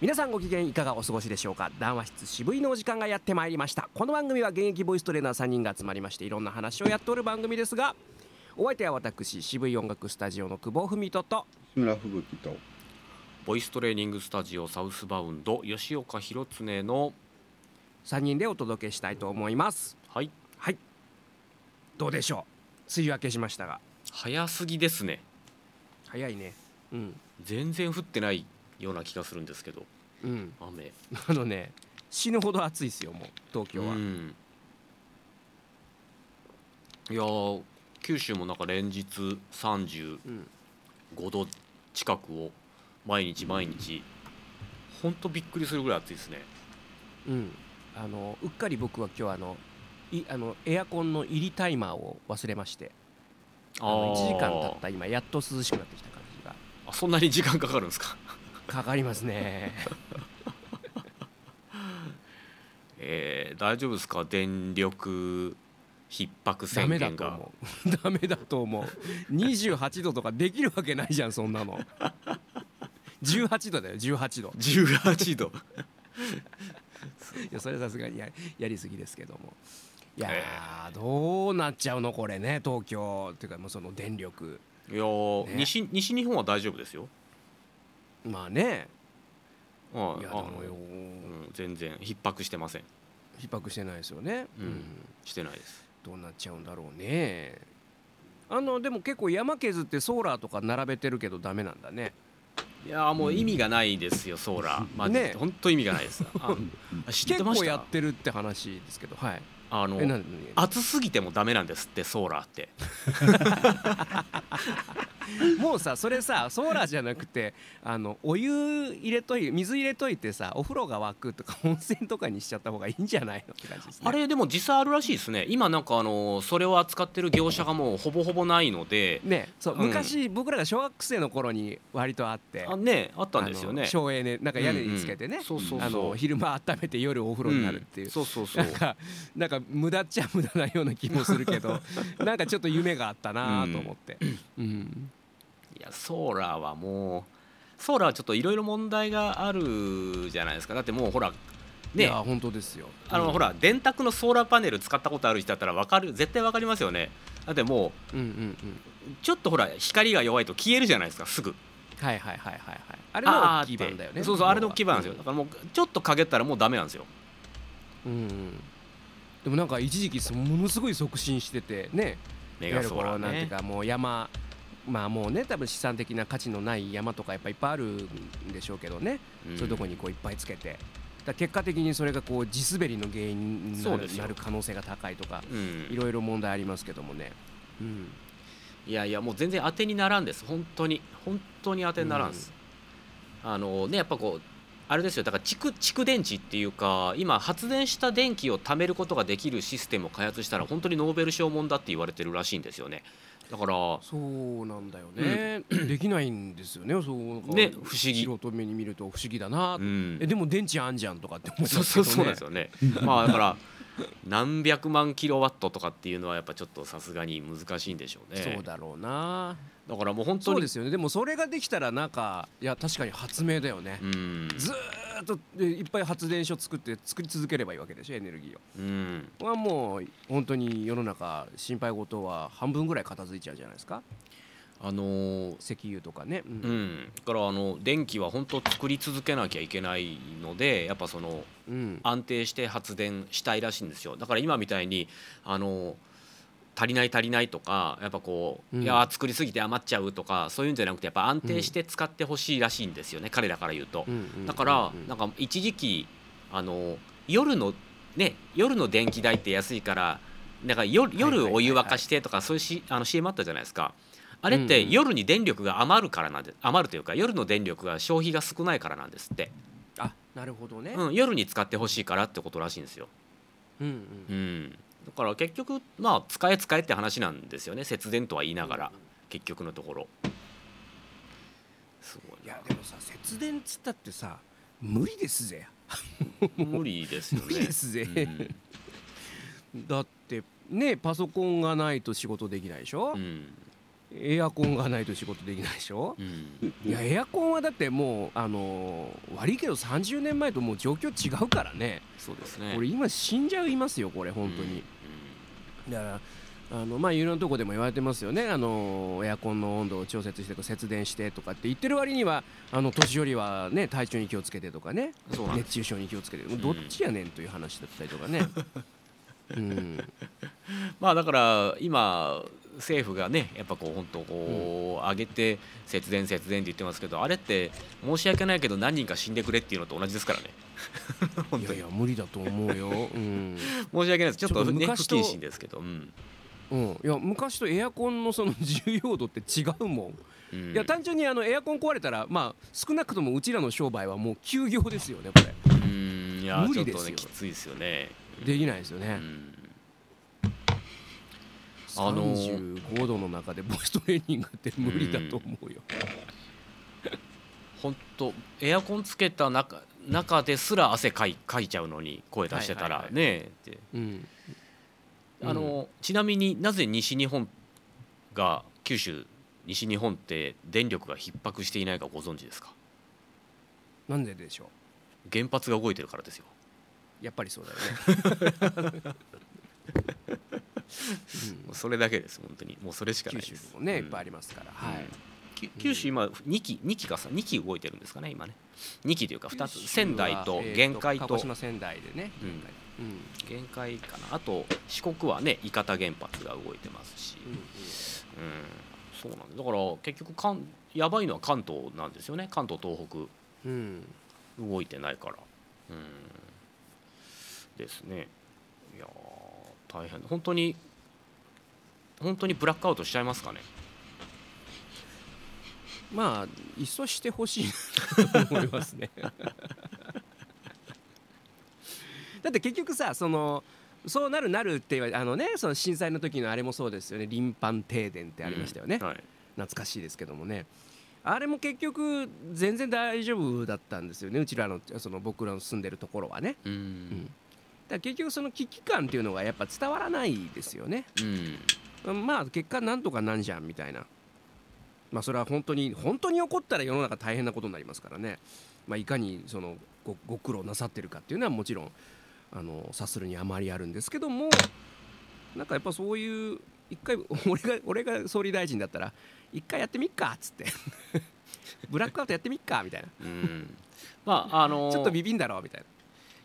皆さんご機嫌いかがお過ごしでしょうか？談話室渋いのお時間がやってまいりました。この番組は現役ボイストレーナー3人が集まりましていろんな話をやっておる番組ですがお相手は私渋い音楽スタジオの久保文人と志村吹雪とボイストレーニングスタジオサウスバウンド吉岡弘恒の3人でお届けしたいと思います。はい。はい。どうでしょう？梅雨明けしましたが。早すぎですね。早いね。うん。全然降ってないような気がするんですけど。うん。雨。あのね死ぬほど暑いですよもう東京は、うん。いやー九州もなんか連日35うん度近くを毎日毎日。ほんとびっくりするぐらい暑いですね。うん、あのうっかり僕は今日あのいあのエアコンの入りタイマーを忘れまして。あの1時間経った今やっと涼しくなってきた感じが。あそんなに時間かかるんですか？かかりますね。えー、大丈夫ですか？電力逼迫ダ宣メだと思う。ダメだと思う。28度とかできるわけないじゃんそんなの。18度だよ18度。18度。いやそれはさすがにややりすぎですけども。いやどうなっちゃうのこれね東京。っていうかもうその電力。いやー、ね。西西日本は大丈夫ですよ。まあね。はい。あのやでもよ。うん、全然。逼迫してません。逼迫してないですよね、うん。してないです。どうなっちゃうんだろうね。あのでも結構山削ってソーラーとか並べてるけどダメなんだね。いやーもう意味がないですよ、ソーラー。まあ、ね。本当意味がないです。あ 知って結ました？構やってるって話ですけどはい。あのえなん暑すぎてもダメなんですってソーラーって。もうさそれさソーラーじゃなくてあのお湯入れとい水入れといてさお風呂が沸くとか温泉とかにしちゃった方がいいんじゃないのって感じですね。あれでも実際あるらしいですね。今なんかあのそれを扱ってる業者がもうほぼほぼないので、ねそううん。昔、僕らが小学生の頃に割とあってあねあったんですよね。省エネなんか屋根につけてね、昼間温めて夜お風呂になるっていう、ん。そうそうそな。うんかなんか無駄っちゃ無駄なような気もするけど なんかちょっと夢があったなと思って、うん。いやソーラーはもうソーラーはちょっといろいろ問題があるじゃないですか。だってもうほらね。いや本当ですよ。あの、うん。ほら電卓のソーラーパネル使ったことある人だったらわかる絶対わかりますよね。だってもうんうんうん。うちょっとほら光が弱いと消えるじゃないですかすぐ。はいはいはいはいはい。あれの大きいあーって。版だよねそうそう。あれの大きい版なんですよ。だからもうちょっと陰ったらもうダメなんですよ。うんうん。でもなんか一時期ものすごい促進しててね。メガソーラーなんていうかもう山まあもうね多分資産的な価値のない山とかやっぱいっぱいあるんでしょうけどね、うん。そういうとこにこういっぱいつけて。だ結果的にそれがこう地滑りの原因になる可能性が高いとかうん。いろいろ問題ありますけどもね、うん、いやいやもう全然当てにならんです。本当に。本当に当てにならんです、あのねやっぱこうあれですよ。だから蓄蓄電池っていうか今発電した電気を貯めることができるシステムを開発したら本当にノーベル賞もんだって言われてるらしいんですよねだからそうなんだよね、できないんですよね。そうね不思議。素人目に見ると不思議だな、うん。えでも電池あんじゃんとかって思いますけど、ね、そうそうそうなんですよね。まあだから 何百万キロワットとかっていうのはやっぱちょっとさすがに難しいんでしょうね。そうだろうな。だからもう本当にそうですよね。でもそれができたらなんかいや確かに発明だよね、うん。ずーっとえいっぱい発電所作って作り続ければいいわけでしょエネルギーを。うん。はもう本当に世の中心配事は半分ぐらい片付いちゃうじゃないですかあのー石油とかね、ううん。ん、だからあの電気は本当作り続けなきゃいけないのでやっぱそのうん。安定して発電したいらしいんですよ。だから今みたいにあの足りない足りないとかやっぱこう、うん。いや作りすぎて余っちゃうとかそういうんじゃなくてやっぱ安定して使ってほしいらしいんですよね、彼らから言うと。う。んうんだからうん。なんか一時期あの夜のね夜の電気代って安いからなんか夜はいはいはいはい。夜お湯沸かしてとかそういうしあの CM あったじゃないですか。あれっうんうん。て夜に電力が余るからなんで余るというか夜の電力が消費が少ないからなんですって、あなるほどね、うん、夜に使ってほしいからってことらしいんですよ。うんうん。うん、だから結局まあ使え使えって話なんですよね。節電とは言いながら結局のところ。すごいいやでもさ節電っつったってさ無理ですぜ。無理ですよね。無理ですぜ。うん。だってねパソコンがないと仕事できないでしょ、うんエアコンがないと仕事できないでしょ？うん。いやエアコンはだってもうあのー悪いけど30年前ともう状況違うからね。そうですね。これ今死んじゃいますよこれ本当に、だからあのまあいろんなとこでも言われてますよね。あのエアコンの温度を調節して節電してとかって言ってる割にはあの年寄りはね体調に気をつけてとかね。熱中症に気をつけて。どっちやねんという話だったりとかね。うん、まあだから今政府がねやっぱこう本当こう上げて節電節電って言ってますけどあれって申し訳ないけど何人か死んでくれっていうのと同じですからね。いやいや無理だと思うよ。うん。申し訳ないです。ちょっとね不謹慎ですけどうん。うん、いや昔とエアコンのその重要度って違うもん、うん。いや単純にあのエアコン壊れたらまあ少なくともうちらの商売はもう休業ですよねこれ。うん。いや無理ですよ。とねきついですよね。できないですよね、うんあのー35度の中でボイストレーニングって無理だと思うよ、本当エアコンつけた中中ですら汗かいかいちゃうのに声出してたらねって。うん。あのちなみになぜ西日本が九州西日本って電力が逼迫していないかご存知ですか？なんででしょ原発が動いてるからですよ。うやっぱりそうだよね、もうそれだけです本当に。もうそれしかうん、ないです。九州にもね、うん。いっぱいありますから、はい。九州今2機2機かさ2機動いてるんですかね今ね。2機というか2つ仙台とえー限界と。鹿児島仙台でね、うん。限界かな。あと四国はね伊方原発が動いてますし、うんうん、そうなんだだから結局関やばいのは関東なんですよね。関東東うん。北動いてないから。うん。ですね。いやー大変本当に本当にブラックアウトしちゃいますかね？まあいっそしてほしいなと思いますね。だって結局さそのそうなるなるって言われあのねその震災の時のあれもそうですよね。リンパン停電ってありましたよね、うんはい。懐かしいですけどもね。あれも結局全然大丈夫だったんですよね。うちらのその僕らの住んでるところはね。うん。だから結局その危機感っていうのがやっぱ伝わらないですよね。うん。まあ結果なんとかなんじゃんみたいな。まあそれは本当に本当に起こったら世の中大変なことになりますからね。まあいかにそのごご苦労なさってるかっていうのはもちろんあの察するにあまりあるんですけどもなんかやっぱそういう一回 俺が俺が総理大臣だったら一回やってみっかっつって。ブラックアウトやってみっかみたいな。うん。まああのーちょっとビビんだろみたいな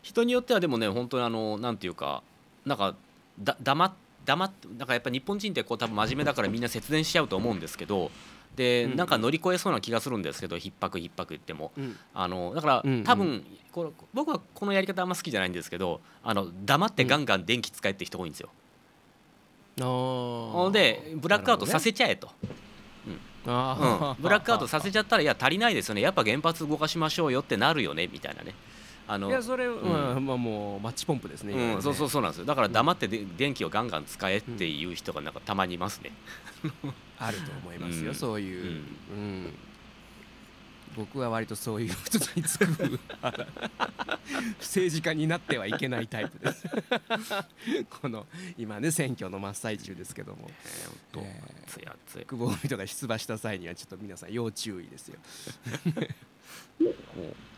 人によってはでもね本当にあのなんていうかなんかだ黙っ黙ってなんかやっぱ日本人ってこう多分真面目だからみんな節電しちゃうと思うんですけどで、うんなんか乗り越えそうな気がするんですけど逼迫逼迫言っても。うん。あのだから、うんうん。多分これ僕はこのやり方あんま好きじゃないんですけどあの黙ってガンガン電気使えって人多いんですよ。あほんでブラックアウトさせちゃえと、あうん、ブラックアウトさせちゃったらいや足りないですよね。やっぱ原発動かしましょうよってなるよねみたいなね。あのいやそれ、まあまあもうマッチポンプですねねうん、そうそうそうなんですよ。だから黙ってで電気をガンガン使えっていう人がなんかたまにいますね。あると思いますよ、うん。そういう、ううん。ん僕は割とそういう人につく。政治家になってはいけないタイプです。この今ね選挙の真っ最中ですけども。えーえ熱い熱い。久保人が出馬した際にはちょっと皆さん要注意ですよ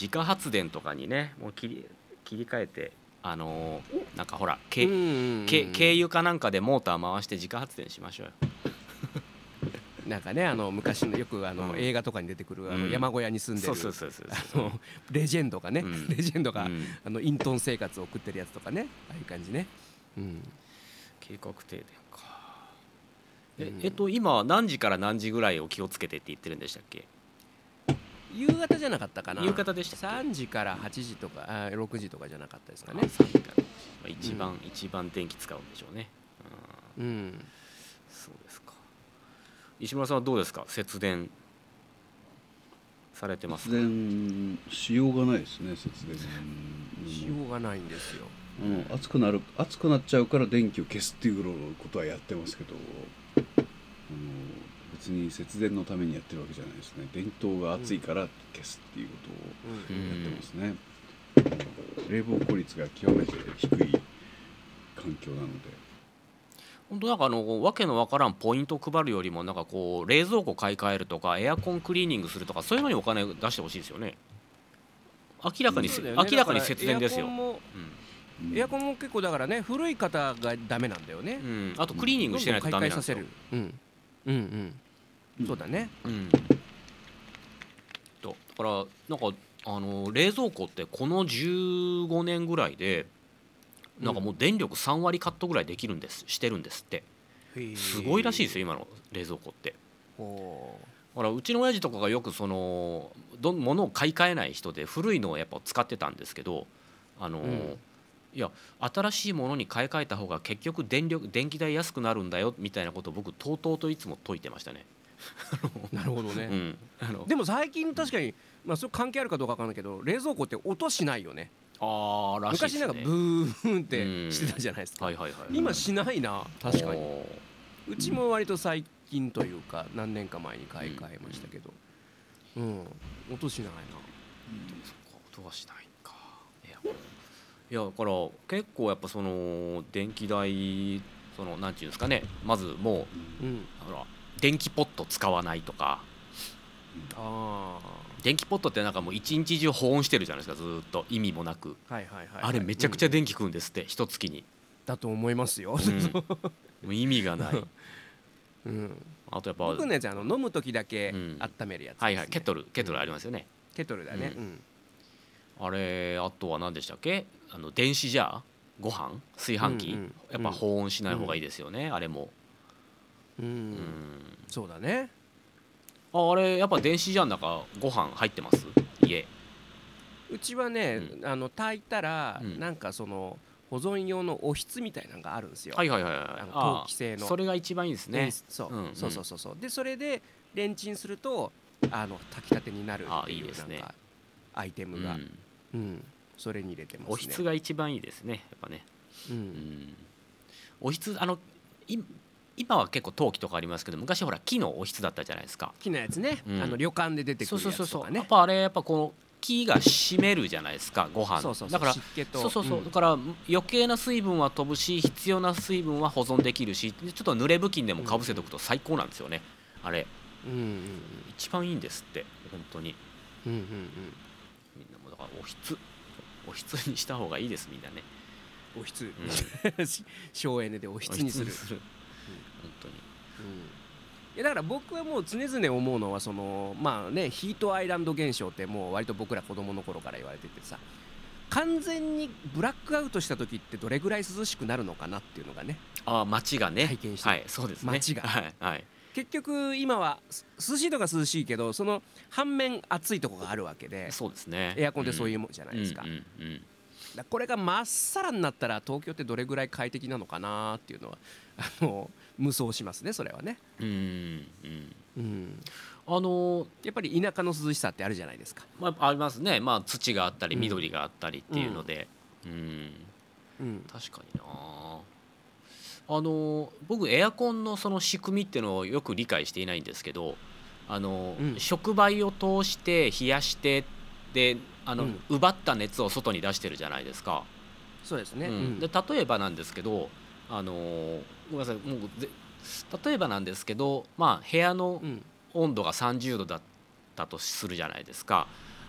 自家発電とかにねもう切り切り替えてあのーなんかほらけ、うんけ軽油かなんかでモーター回して自家発電しましょうよ。なんかねあの昔のよくあの、うん。映画とかに出てくるあのうん。山小屋に住んでる、レジェンドがね、うん。レジェンドが、うん。あの隠遁生活を送ってるやつとかねああいう感じね、うん、計画停電か。え,、うん。えっと今何時から何時ぐらいを気をつけてって言ってるんでしたっけ？夕方じゃなかったかな。夕方でしたっけ？3時から8時とかあ6時とかじゃなかったですかあね3時から。まあ一番、一番電気使うんでしょうね、うん、うん。そうですか。石村さんはどうですか？節電されてます節電しようがないですね節電。しようがないんですよ。あの暑くなる暑くなっちゃうから電気を消すっていうことはやってますけど。あの別に節電のためにやってるわけじゃないですね。電灯が暑いから消すっていうことをうんやってますね、冷房効率が極めて低い環境なので。本当なんかあのわけのわからんポイントを配るよりもなんかこう冷蔵庫買い替えるとかエアコンクリーニングするとかそういうのにお金出してほしいですよね。明らかにね。明らかに節電ですよ。エアコンも結構だからね古い方がダメなんだよね。うん、うん、あとクリーニングしてないとダメなんですよ。どんどん買い替えさせる。うん。うんうんそうだね。うん。とだからなんかあの冷蔵庫ってこの15年ぐらいでなんかもう電力3割カットぐらいできるんですしてるんですって。すごいらしいですよ今の冷蔵庫って。ほだからうちの親父とかがよくそのどん物を買い替えない人で古いのをやっぱ使ってたんですけどあの、うん。いや新しいものに買い替えた方が結局電力電気代安くなるんだよみたいなことを僕とうとうといつも説いてましたね。う なるほどね、うん、あのでも最近確かに、まあ、それ関係あるかどうかわかんないけど冷蔵庫って音しないよね。あーらしいね。昔なんかブーンってしてたじゃないですか、はいはいはい今しないな確かに。うちも割と最近というか何年か前に買い替えましたけど。うん、音しないな。そっか音はしないか。いや。いやだから結構やっぱその電気代そのなんていうんですかね。まずもううん。ほら電気ポット使わないとか。あ電気ポットってなんかもう一日中保温してるじゃないですかずーっと。意味もなく。あはいはいはい、あれめちゃくちゃ電気食うんですって一月に、だと思いますよ、うん。もう意味がない。うん、あとやっぱ。僕のやつあの飲む時だけうん。温めるやつですね、はいはい。ケトルケトルありますよね、ケトルだね、ううん。あれあとは何でしたっけ？あの電子ジャー？ご飯？炊飯器、うんうんやっぱ保温しない方がいいですよね、あれも、うん。うんそうだね。ああれやっぱ電子ジャーの中ご飯入ってます？家。うちはね、あの炊いたら、うん。なんかその保存用のおひつみたいなのがあるんですよ、はいはいはいはいあのあ陶器製の。それが一番いいですね。そう、うんうん。そうそうそうそう。でそれでレンチンするとあの炊きたてになるあっていういいですね。なんかアイテムが、うん。うん。それに入れてますね。おひつが一番いいですねやっぱね。ううんん。おひつあのい今は結構陶器とかありますけど昔ほら木のおひつだったじゃないですか。木のやつね、うん。あの旅館で出てくそうるそうそうそう、やつとかねやっぱあれやっぱこの木が締めるじゃないですかご飯。そうそうそう。だからそうそうそう、ん。だから余計な水分は飛ぶし必要な水分は保存できるしちょっと濡れ布巾でもかぶせとくと最高なんですよね、あれ。うんうん一番いいんですって本当に。うんうんうん。みんなもだからおひつおひつにした方がいいですみんなね、うんおひつうん、省エネでおひつにする本当に。うん。いやだから僕はもう常々思うのはそのまあねヒートアイランド現象ってもう割と僕ら子供の頃から言われててさ完全にブラックアウトした時ってどれぐらい涼しくなるのかなっていうのがねああ街がね。体験してはいそうですね。街が。はいはい。結局今はす涼しいとか涼しいけどその反面暑いとこがあるわけでそうですね。エアコンってそういうもんじゃないですか,、うんうんうん。だからこれがまっさらになったら東京ってどれぐらい快適なのかなっていうのはあの無双しますねそれはね、うんうん。うん、あのやっぱり田舎の涼しさってあるじゃないですか、まあ、ありますね、まあ、土があったりうん。緑があったりっていうので、うん。うん、確かにな。あの僕エアコンのその仕組みっていうのをよく理解していないんですけどあの、うん。触媒を通して冷やしてであの、うん。奪った熱を外に出してるじゃないですか。そうですね、で例えばなんですけどあのごめんなさいもうぜ例えばなんですけど、まあ、部屋のうん温度が30度だったとするじゃないですか。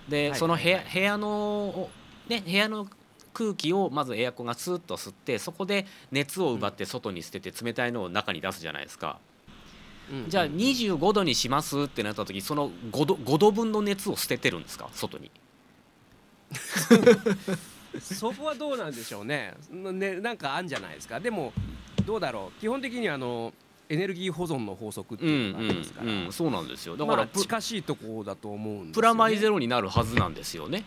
で、はいその部屋,、の、ね、部屋の空気をまずエアコンがスーッと吸ってそこで熱を奪って外に捨てて冷たいのを中に出すじゃないですか。うんじゃあ25度にしますってなった時その5度 ,5 度分の熱を捨ててるんですか？外に。そこはどうなんでしょうね。ねなんかあんじゃないですか。でもどうだろう。基本的にあのエネルギー保存の法則ってうんいうのがありますから、うんうん、そうなんですよ。だまあからプ,、近しいところだと思うんですよ、ね、プラマイゼロになるはずなんですよね。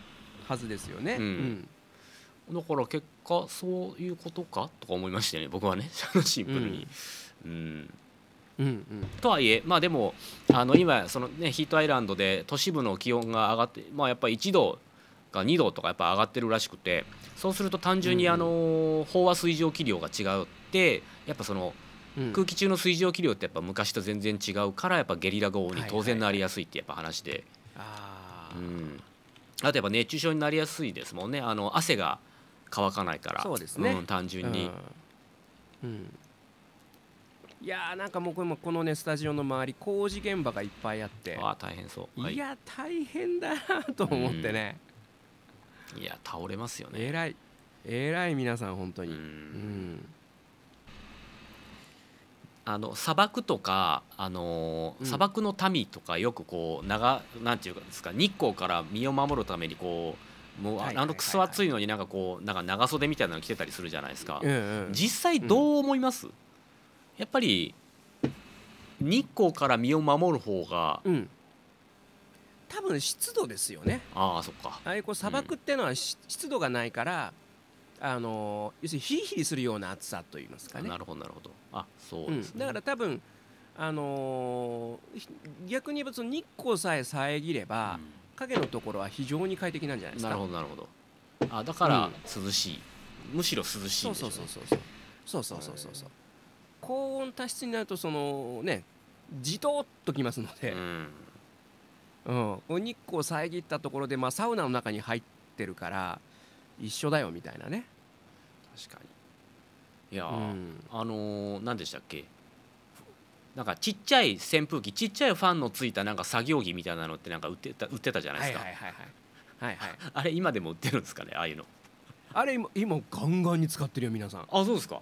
はずですよね、うん。だから結果そういうことかとか思いましたよね。僕はね。シンプルに。うん。うん。うんとはいえまあでもあの今そのねヒートアイランドで都市部の気温が上がってまあやっぱり1度か2度とかやっぱ上がってるらしくてそうすると単純にうんあの飽和水蒸気量が違うってやっぱそのうん。空気中の水蒸気量ってやっぱ昔と全然違うからやっぱゲリラ豪雨に当然はいはい。はいなりやすいってやっぱ話で、あー。うん、あとやっぱ熱中症になりやすいですもんね。あの汗が乾かないから。そうですね。ん単純に、うん、うん。いやーなんかもうこれもこのねスタジオの周り工事現場がいっぱいあって。ああ大変そう、はい、いや大変だなと思ってね、いや倒れますよね。えらい。えらい皆さん本当うに。うん。ん。あの砂漠とか、あのーうん。砂漠の民とかよくこう長なんていうかですか日光から身を守るためにこうもうあのくそ暑いのになんかこうなんか長袖みたいなの着てたりするじゃないですか、うんうん。実際どう思います、やっぱり日光から身を守る方がうん多分湿度ですよね。ああそっか。ああいうこう砂漠っていうのはし湿度がないからあのー要するにヒリヒリするような暑さといいますかね。なるほどなるほど。あそううんですね、だから多分あの逆に言えばその日光さえ遮れば、影のところは非常に快適なんじゃないですか。なるほどなるほど。あだから涼しい、むしろ涼しいそうそうそうそうそうそうそうそうそう。高温多湿になるとそのねじとっときますので、うんうん。日光遮ったところで、まあ、サウナの中に入ってるから一緒だよみたいなね、確かに。いやー、うん、あのー何でしたっけ？なんかちっちゃい扇風機ちっちゃいファンのついたなんか作業着みたいなのってなんか売ってた売ってたじゃないですか、はいはいはいはいはいはい。あれ今でも売ってるんですかねああいうの。あれ今今ガンガンに使ってるよ皆さん。あそうですか。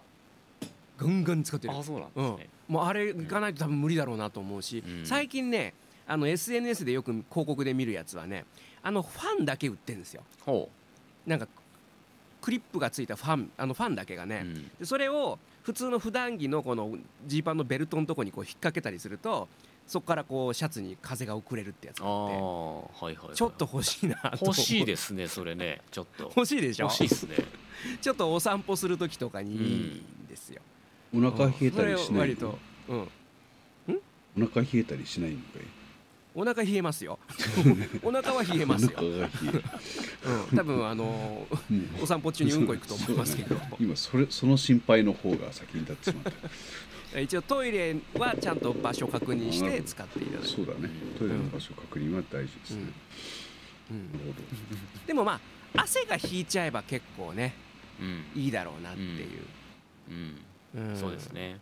ガンガンに使ってる。あそうなんですうん。ね、もうあれ行かないと多分無理だろうなと思うし、うん。最近ねあの SNS でよく広告で見るやつはねあのファンだけ売ってるんですよ。ほなんかクリップがついたファンあのファンだけがう、ね、うん。でそれを普通の普段着のこのジーパンのベルトのとこにこう引っ掛けたりするとそこからこうシャツに風が送れるってやつあがあって。あはいはい、はい、ちょっと欲しいな欲しいですねそれねちょっと。欲しいでしょ？欲しいですね。ちょっとお散歩する時とかにいいん。ですよ、お腹冷えたりしそれを割ないうん、お腹冷えたりしないのかい？お腹冷えますよ。お腹は冷えますよ。うん、多分あのえもうお散歩中にうんこ行くと思いますけど。今それその心配の方が先に立ってしまった。一応トイレはちゃんと場所確認して使っていただいて。そうだね。トイレの場所確認は大事ですね、うん。うん。なるほどでもまあ汗が引いちゃえば結構ねうん。いいだろうなっていう、うん。うん。そうですね。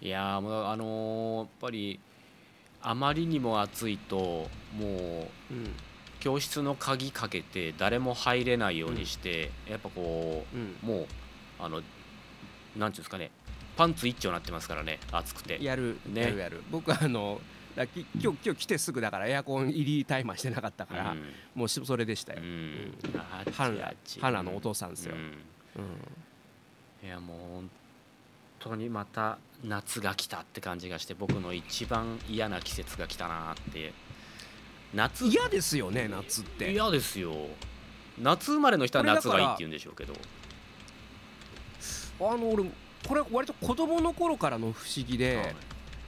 いやーもうあのーやっぱりあまりにも暑いともううん。教室の鍵かけて誰も入れないようにして、やっぱこうん。うもうあのなんていうんですかねパンツ一丁になってますからね暑くて。やる、ね。やるやる。僕はあのだき今日今日来てすぐだからエアコン入りタイマーしてなかったから、うん。もうしそれでしたよ、うん。あっちハンラあっち。ハンラのお父さんですよ。うん。うん。いやもう本当にまた夏が来たって感じがして僕の一番嫌な季節が来たなって。夏嫌ですよね夏って。嫌ですよ。夏生まれの人は夏がいいって言うんでしょうけど。あの俺これ割と子供の頃からの不思議で、はい。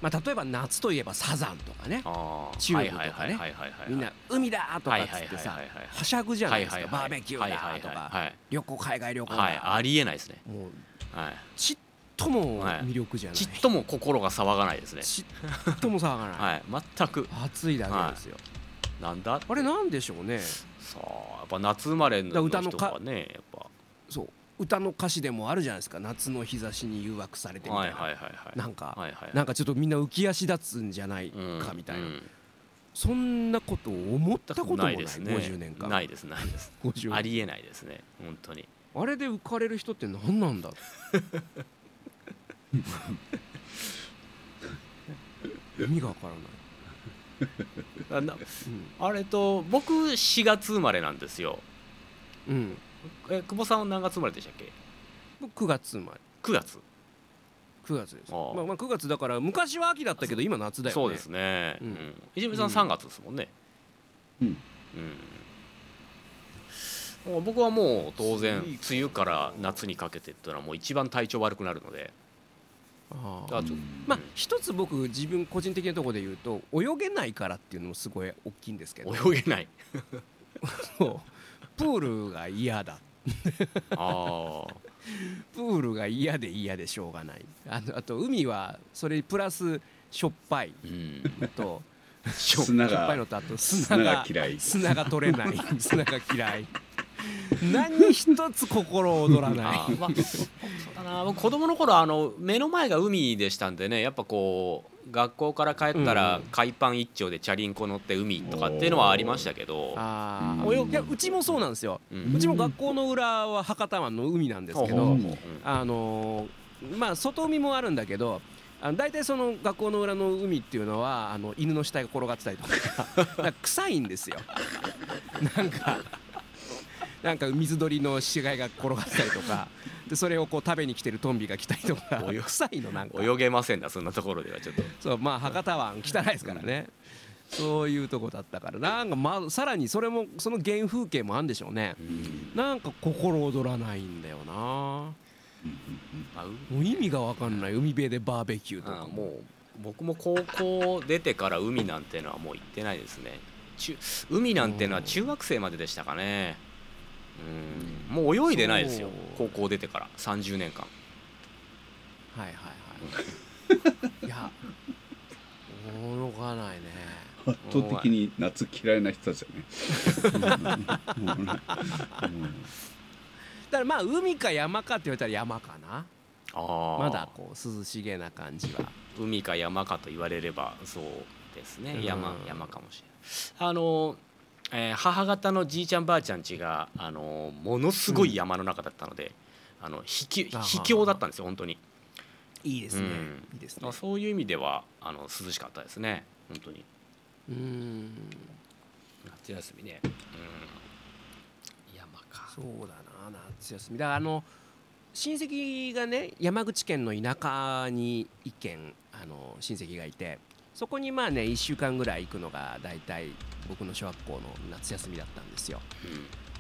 まあ、例えば夏といえばサザンとかね。チューブとかね。みんな海だとかっつってさはしゃぐじゃないですか。バーベキューだとかはい旅行海外旅行だはい。ありえないですね。もうはい。ちっとも魅力じゃない、ちっとも心が騒がないですね。ちっとも騒がない、はい。全く。暑いだけですよ、なんだ？あれなんでしょうね。さあやっぱ夏生まれのだから歌のか人はねやっぱ。そう。歌の歌詞でもあるじゃないですか。夏の日差しに誘惑されてみたいな、はいはいはいはい。なんか、はいはい。なんかちょっとみんな浮き足立つんじゃないうんかみたいな、うんそんなこと思ったこともない。ですね。50年間。ないですないです。50ありえないですね。本当に。あれで浮かれる人って何なんだ？意味がわからない、あなあれと僕4月生まれなんですよ。うん。うん、え久保さんは何月生まれでしたっけ？僕9月生まれ。9月。9月です。ああ。まあ、まあ9月だから昔は秋だったけど今夏だよね。そうですね、ううん。ん泉さん3月ですもんね。うん。うん、もう僕はもう当然いい梅雨から夏にかけてっていうのはもう一番体調悪くなるのであああと。まあ一つ僕自分個人的なところで言うと泳げないからっていうのもすごい大きいんですけど。泳げない。そう。プールが嫌だ。ああ プールが嫌で嫌でしょうがない。あのあと海はそれプラスしょっぱいうん。のと 砂しょっぱいのがとあと砂砂がが嫌い。砂が取れない。砂が嫌い 何一つ心躍らない。あーまあ、そうだな。僕子供の頃あの目の前が海でしたんでねやっぱこう学校から帰ったらうん。海パン一丁でチャリンコ乗って海とかっていうのはありましたけど、あいやうちもそうなんですよ、ううんちも学校の裏は博多湾の海なんですけど、ほうん。あのーまあ外海もあるんだけどあの大体その学校の裏の海っていうのはあの犬の死体が転がってたりとか なんか臭いんですよ。なんかなんか水鳥の死骸が転がってたりとか。でそれをこう食べに来てるトンビが来たりとか。泳臭いのなんか。泳げませんなそんなところではちょっと。そうまあ博多湾汚いですからね。そういうとこだったから。なんかまあさらにそれもその原風景もあるんでしょうね。なんか心躍らないんだよな。もう意味が分かんない。海辺でバーベキューとかあもう僕も高校出てから海なんてのはもう行ってないですね。中海なんてのは中学生まででしたかねうん。もう泳いでないですよ。高校出てから。30年間。はいはいはい。いや驚かないね。圧倒的に夏嫌いな人たちだね。だからまあ海か山かって言われたら山かな。あー。まだこう涼しげな感じは。海か山かと言われればそうですね。うん。山山かもしれない。あの、えー母方のじいちゃんばあちゃん家があのものすごい山の中だったので、あの秘境あはは秘境だったんですよ本当に。いいですね、うん。いいですね。そういう意味ではあの涼しかったですね本当に。うーん。夏休みね、うん、山か。そうだな夏休み。だからあの親戚がね山口県の田舎に一軒あの親戚がいてそこにまあね1週間ぐらい行くのが大体僕の小学校の夏休みだったんですよ。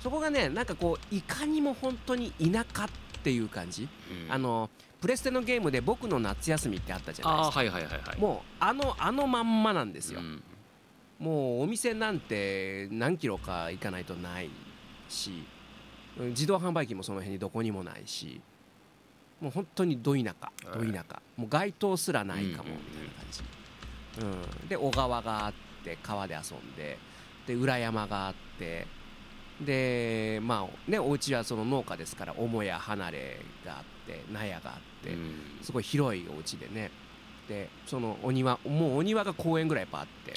そこがねなんかこういかにも本当に田舎っていう感じ、うん。うんあのプレステのゲームで僕の夏休みってあったじゃないですか。はいはいはいはい。もうあのあのまんまなんですよ、うん。もうお店なんて何キロか行かないとないしうん自動販売機もその辺にどこにもないしもう本当にど田舎ど田舎。もう街灯すらないかもうんうんうん。みたいな感じ、うん、で小川があって川で遊んでで裏山があってでまあねお家はその農家ですから母屋離れがあって納屋があって、うん。すごい広いお家でねでそのお庭もうお庭が公園ぐらいやっぱあって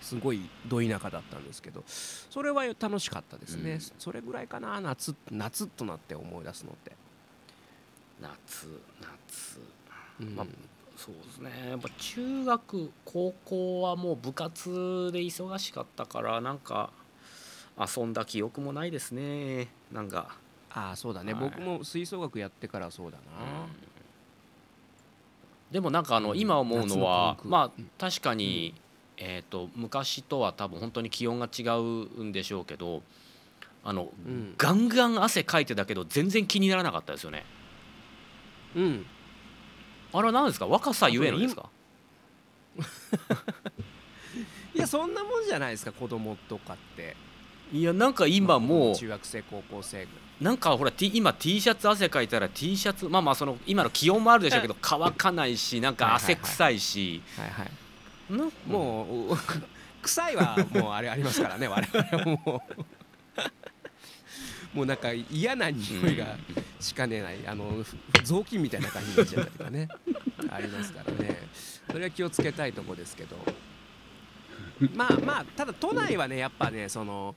すごいど田舎だったんですけどそれは楽しかったですね、うん。それぐらいかな夏夏となって思い出すのって、夏夏。うん。まあそうですね。やっぱ中学高校はもう部活で忙しかったからなんか遊んだ記憶もないですね。なんか、ああそうだね、はい。僕も吹奏楽やってからそうだな、でもなんかあのうん。今思うのはまあうん。確かに、えー、と昔とは多分本当に気温が違うんでしょうけどあの、うん。ガンガン汗かいてたけど全然気にならなかったですよね。うんあれは何ですか？若さゆえのですか？いやそんなもんじゃないですか子供とかって。いやなんか今もう中学生高校生なんかほら T 今 T シャツ汗かいたら T シャツまあまあその今の気温もあるでしょうけど乾かないしなんか汗臭いし。もう臭いはもうあれありますからね我々はも。うもうなんか嫌な匂いがしかねない。あのふ雑巾みたいな感じになっちゃったりとかね。ありますからね。それは気をつけたいとこですけど。まあまあただ都内はねやっぱねその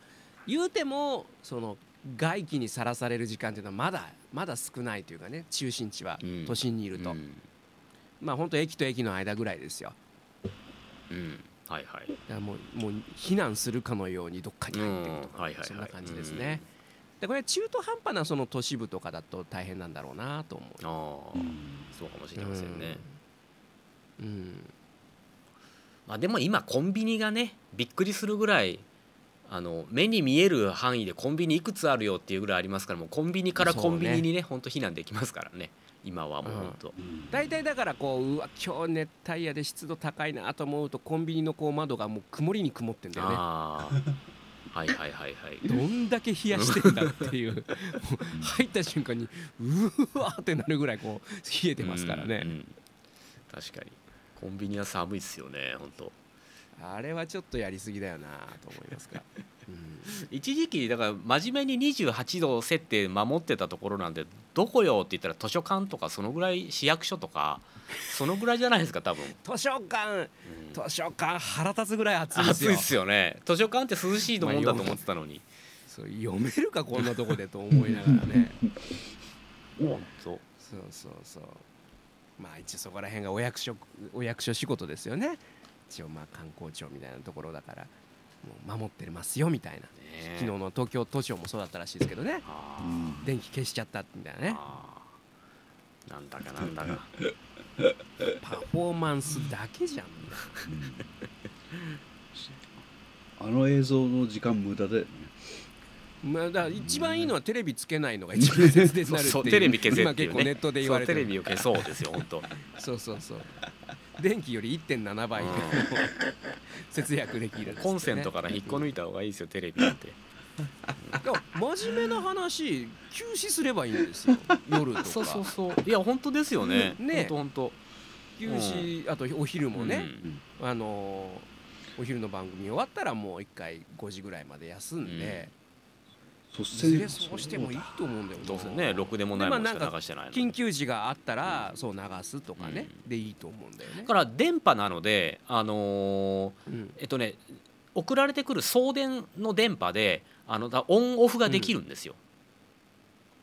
言うてもその外気にさらされる時間っていうのはまだまだ少ないというかね中心地はうん。都心にいると、うん。まあ本当駅と駅の間ぐらいですよ。うん。はいはい。もうもう避難するかのようにどっかに入っていくとか、うん。はいはいはい。そんな感じですね、でこれ中途半端なその都市部とかだと大変なんだろうなと思う。ああうん。そうかもしれませんね、うん、うん。まあ、でも今コンビニがねびっくりするぐらいあの目に見える範囲でコンビニいくつあるよっていうぐらいありますからもうコンビニからコンビニにね本当避難できますからね。今はもう本当、うん。大体だからこううわ今日熱帯夜で湿度高いなと思うとコンビニのこう窓がもう曇りに曇ってんだよね。ああはいはいはいはい。どんだけ冷やしてんだっていう。入った瞬間にうわーってなるぐらいこう冷えてますからね、うんうん確かに。コンビニは寒いっすよね本当あれはちょっとやりすぎだよなと思いますが、うん。一時期だから真面目に28度設定守ってたところなんでどこよって言ったら図書館とかそのぐらい市役所とか そのぐらいじゃないですか多分、図書館うん。図書館腹立つぐらい暑いですよ。暑いっすよね。図書館って涼しいと思うんだと思ってたのに、そう読めるかこんなとこでと思いながらね。そうそうそうそう。まあ一応そこら辺がお役所お役所仕事ですよね一応まあ観光庁みたいなところだからもう守ってますよみたいな、ね昨日の東京都庁もそうだったらしいですけどね。電気消しちゃったみたいなね。なんだかなんだか。パフォーマンスだけじゃん。あの映像の時間無駄だよね。な、まあ、だから一番いいのはテレビつけないのが一番節電になるっていう。そうテレビ消せ今っていうね。結構ネットで言われてる。そうテレビを消そうですよ本当。そうそうそう電気より1.7倍うん。節約できるね。コンセントから引っこ抜いた方がいいですよテレビって。でも真面目な話休止すればいいんですよ。夜とか。そうそうそう。いや本当ですよね。ね。本当休止、あとお昼も本当ね、あのーお昼の番組終わったらもう一回5時ぐらいまで休んで、い率先そう。してもいいと思うんだよなどうせねろくでもないものしかか流してないの緊急時があったらそう流すとかね、うでいいと思うんだよね。だから電波なのであのーうん。えっとね送られてくる送電の電波であのだオンオフができるんですよ、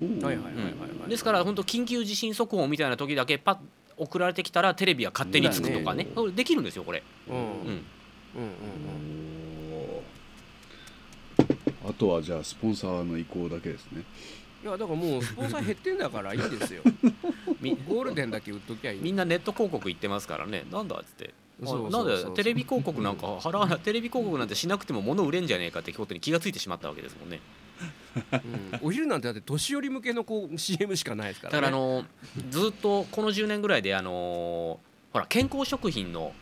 うん。はいはいはいはい、はい。ですから本当緊急地震速報みたいな時だけパッ送られてきたらテレビは勝手につくとかね。だねこれできるんですよこれ、うん。うん。うんうん、うんあとはじゃあスポンサーの意向だけですね。いやだからもうスポンサー減ってんだからいいんですよ。みゴールデンだけ売っときゃいい。みんなネット広告言ってますからね。なんだっつって。なんでテレビ広告なんか払わないテレビ広告なんてしなくても物売れんじゃねえかってことに気がついてしまったわけですもんね。うん。お昼なんてだって年寄り向けのこう CM しかないですかだら、ね、からあのずっとこの10年ぐらいであのほら健康食品の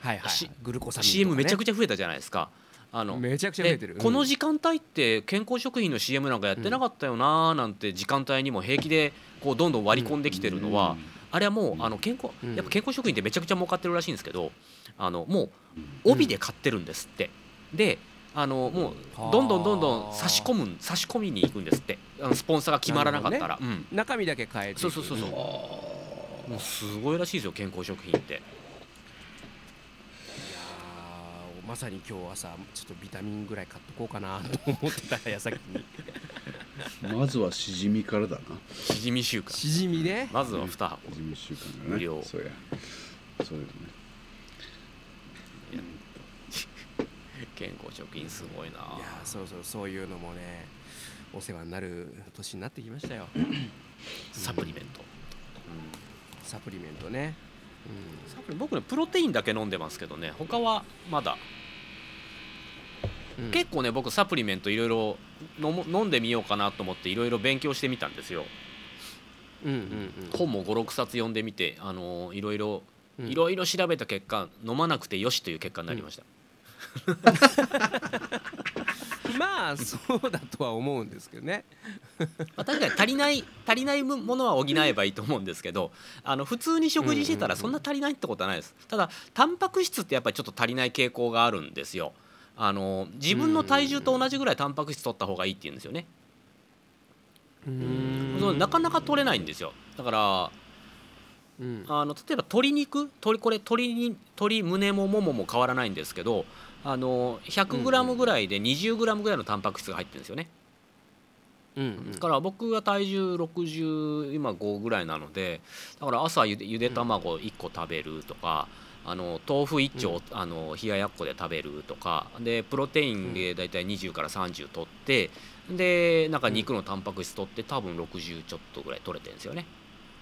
はいはいしグルコサミンとか、ね、CM めちゃくちゃ増えたじゃないですかあのめちゃくちゃ増えてる。でこの時時間帯って健康食品の CM なんかやってなかったよなーなんて時間帯にも平気でこうどんどん割り込んできてるのは、あれはもうあの健康うん。やっぱ健康食品ってめちゃくちゃ儲かってるらしいんですけどあのもううん帯で買ってるんですって。であのもうどんどんどんどん差し込む差し込みに行くんですって。あのスポンサーが決まらなかったら、うん。中身だけ変えてそうそうそうそう。あ。もうすごいらしいですよ健康食品ってまさに今日朝ちょっとビタミンぐらい買っとこうかなと思ってた矢先に。ーまずはしじみからだな。しじみ習慣。しじみね。まずは2箱しじみ習慣がね。無料そうや。そうよね。健康食品すごいな。いやーそうそうそういうのもねお世話になる年になってきましたよ。サプリメント、サプリメントね、サプリ僕ねプロテインだけ飲んでますけどね他はまだ、うん。うん、結構ね僕サプリメントいろいろ飲んでみようかなと思っていろいろ勉強してみたんですよ。うんうんうん。本も56冊読んでみてあのいろいろうん。いろいろ調べた結果飲まなくてよしという結果になりました、まあそうだとは思うんですけどね。まあ、確かに足りない足りないものは補えばいいと思うんですけどあの普通に食事してたらそんな足りないってことはないです。ただタンパク質ってやっぱりちょっと足りない傾向があるんですよ。あの自分の体重と同じぐらいタンパク質取った方がいいって言うんですよね。そうなかなか取れないんですよ。だからうん。あの例えば鶏肉？鶏これ鶏に鶏胸もももも変わらないんですけどあの 100g ぐらいで 20g ぐらいのタンパク質が入ってるんですよね。うんうん。だから僕が体重60今5ぐらいなのでだから朝ゆでゆで卵1個食べるとか、あの豆腐1丁、あの冷ややっこで食べるとかでプロテインでだいたい20から30取ってでなんか肉のタンパク質取って多分60ちょっとぐらい取れてるんですよね。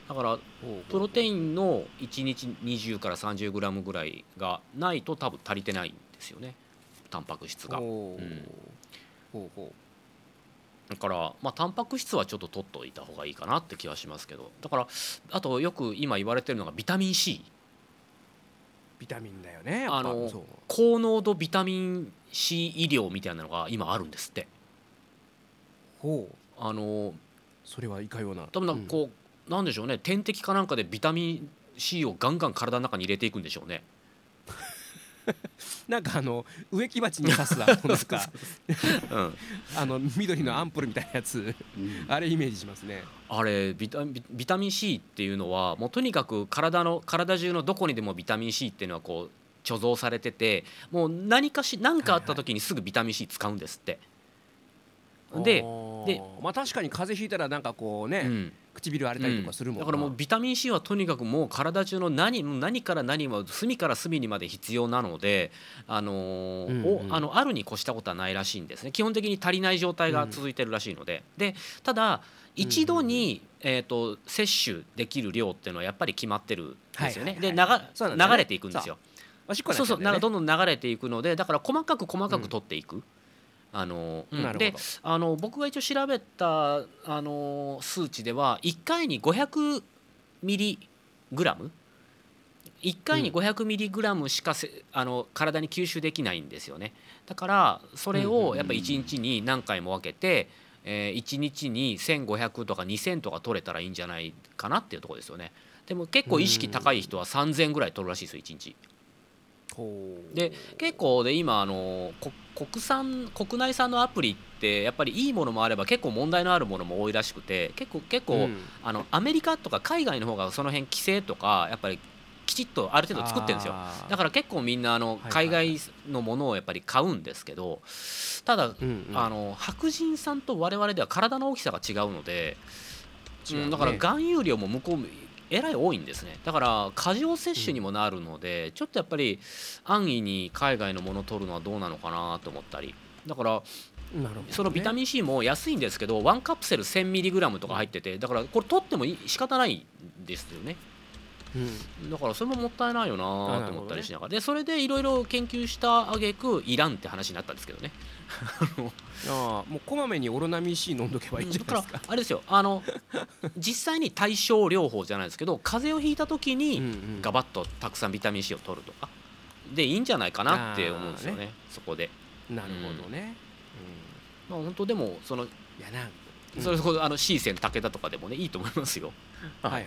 だからプロテインの1日20から 30g ぐらいがないと多分足りてない。んですよね。タンパク質が。ほううん。ほうほだから、まあ、タンパク質はちょっと取っといた方がいいかなって気はしますけど。だからあとよく今言われてるのがビタミン C うビタミンだよねあの高濃度ビタミン C 医療みたいなのが今あるんですって。ほう。あのそれはいかような。多分なんかこう、なんでしょうね。点滴かなんかでビタミン C をガンガン体の中に入れていくんでしょうね なんかあの植木鉢に刺すあの なんか。うん、あの緑のアンプルみたいなやつ。うん。あれイメージしますね。あれビタビビタミン C っていうのはもうとにかく体の体中のどこにでもビタミン C っていうのはこう貯蔵されててもう何かし何かあった時にすぐビタミン C 使うんですって。ででまあ確かに風邪ひいたらなんかこうね、うん唇荒れたりとかするもんな、だからもうビタミン C はとにかくもう体中の何何から何も隅から隅にまで必要なので、あのーうんうんおあのあるに越したことはないらしいんですね。基本的に足りない状態が続いてるらしいので、でただ一度に、えー、と摂取できる量っていうのはやっぱり決まってるんですよね、はいはいはい。でそうなんだよね。流流れていくんですよ。そう。そうどんどん流れていくのでだから細かく細かく取っていく。あのうん。であの僕が一応調べたあの数値では1回に500ミリグラム？1回に500ミリグラムしかせあの体に吸収できないんですよね。だからそれをやっぱ1日に何回も分けて、えー1日に1500とか2000とか取れたらいいんじゃないかなっていうところですよね。でも結構意識高い人は3000ぐらい取るらしいですよ1日で結構で今あのこ国産国内産のアプリってやっぱりいいものもあれば結構問題のあるものも多いらしくて結構結構、うん。あのアメリカとか海外の方がその辺規制とかやっぱりきちっとある程度作ってるんですよ。だから結構みんなあの海外のものをやっぱり買うんですけどただ、うんうん。あの白人さんと我々では体の大きさが違うので、うんだから含有量も向こうえらい多いんですね。だから過剰摂取にもなるので、ちょっとやっぱり安易に海外のものを取るのはどうなのかなと思ったり。だからね。そのビタミン C も安いんですけど1カプセル 1000mg とか入っててだからこれ取ってもいい仕方ないんですよねうん。だからそれももったいないよなと思ったりしながら、でそれでいろいろ研究した挙句いらんって話になったんですけどね。ああもうこまめにオロナミン C 飲んどけばいいんじゃだかないですか。らあれですよ。あの 実際に対症療法じゃないですけど風邪をひいた時うんにうん。ガバッとたくさんビタミン C を取るとか。でいいんじゃないかなって思うんですよね。そこで、なるほどね、まあ、本当でもそのうん、いやなんうん。それこそあの C 線武田とかでもねいいと思いますよ。はいはい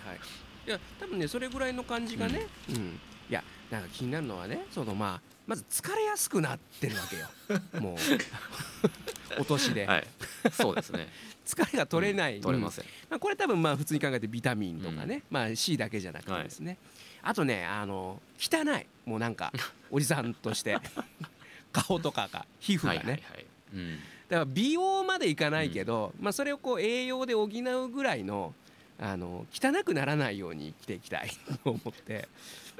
いや多分ねそれぐらいの感じがね、うん。いやなんか気になるのはねそのまあまず疲れやすくなってるわけよ。もう。お年で、はい。そうですね。疲れが取れない、取れません、まあ、これ多分まあ普通に考えてビタミンとかね、まあ C だけじゃなくてですね、あとねあの汚い。もうなんかおじさんとして。顔とかが皮膚がね、はいはいはい、うん。だから美容までいかないけど、まあ、それをこう栄養で補うぐらいのあの汚くならないように生きていきたいと思って。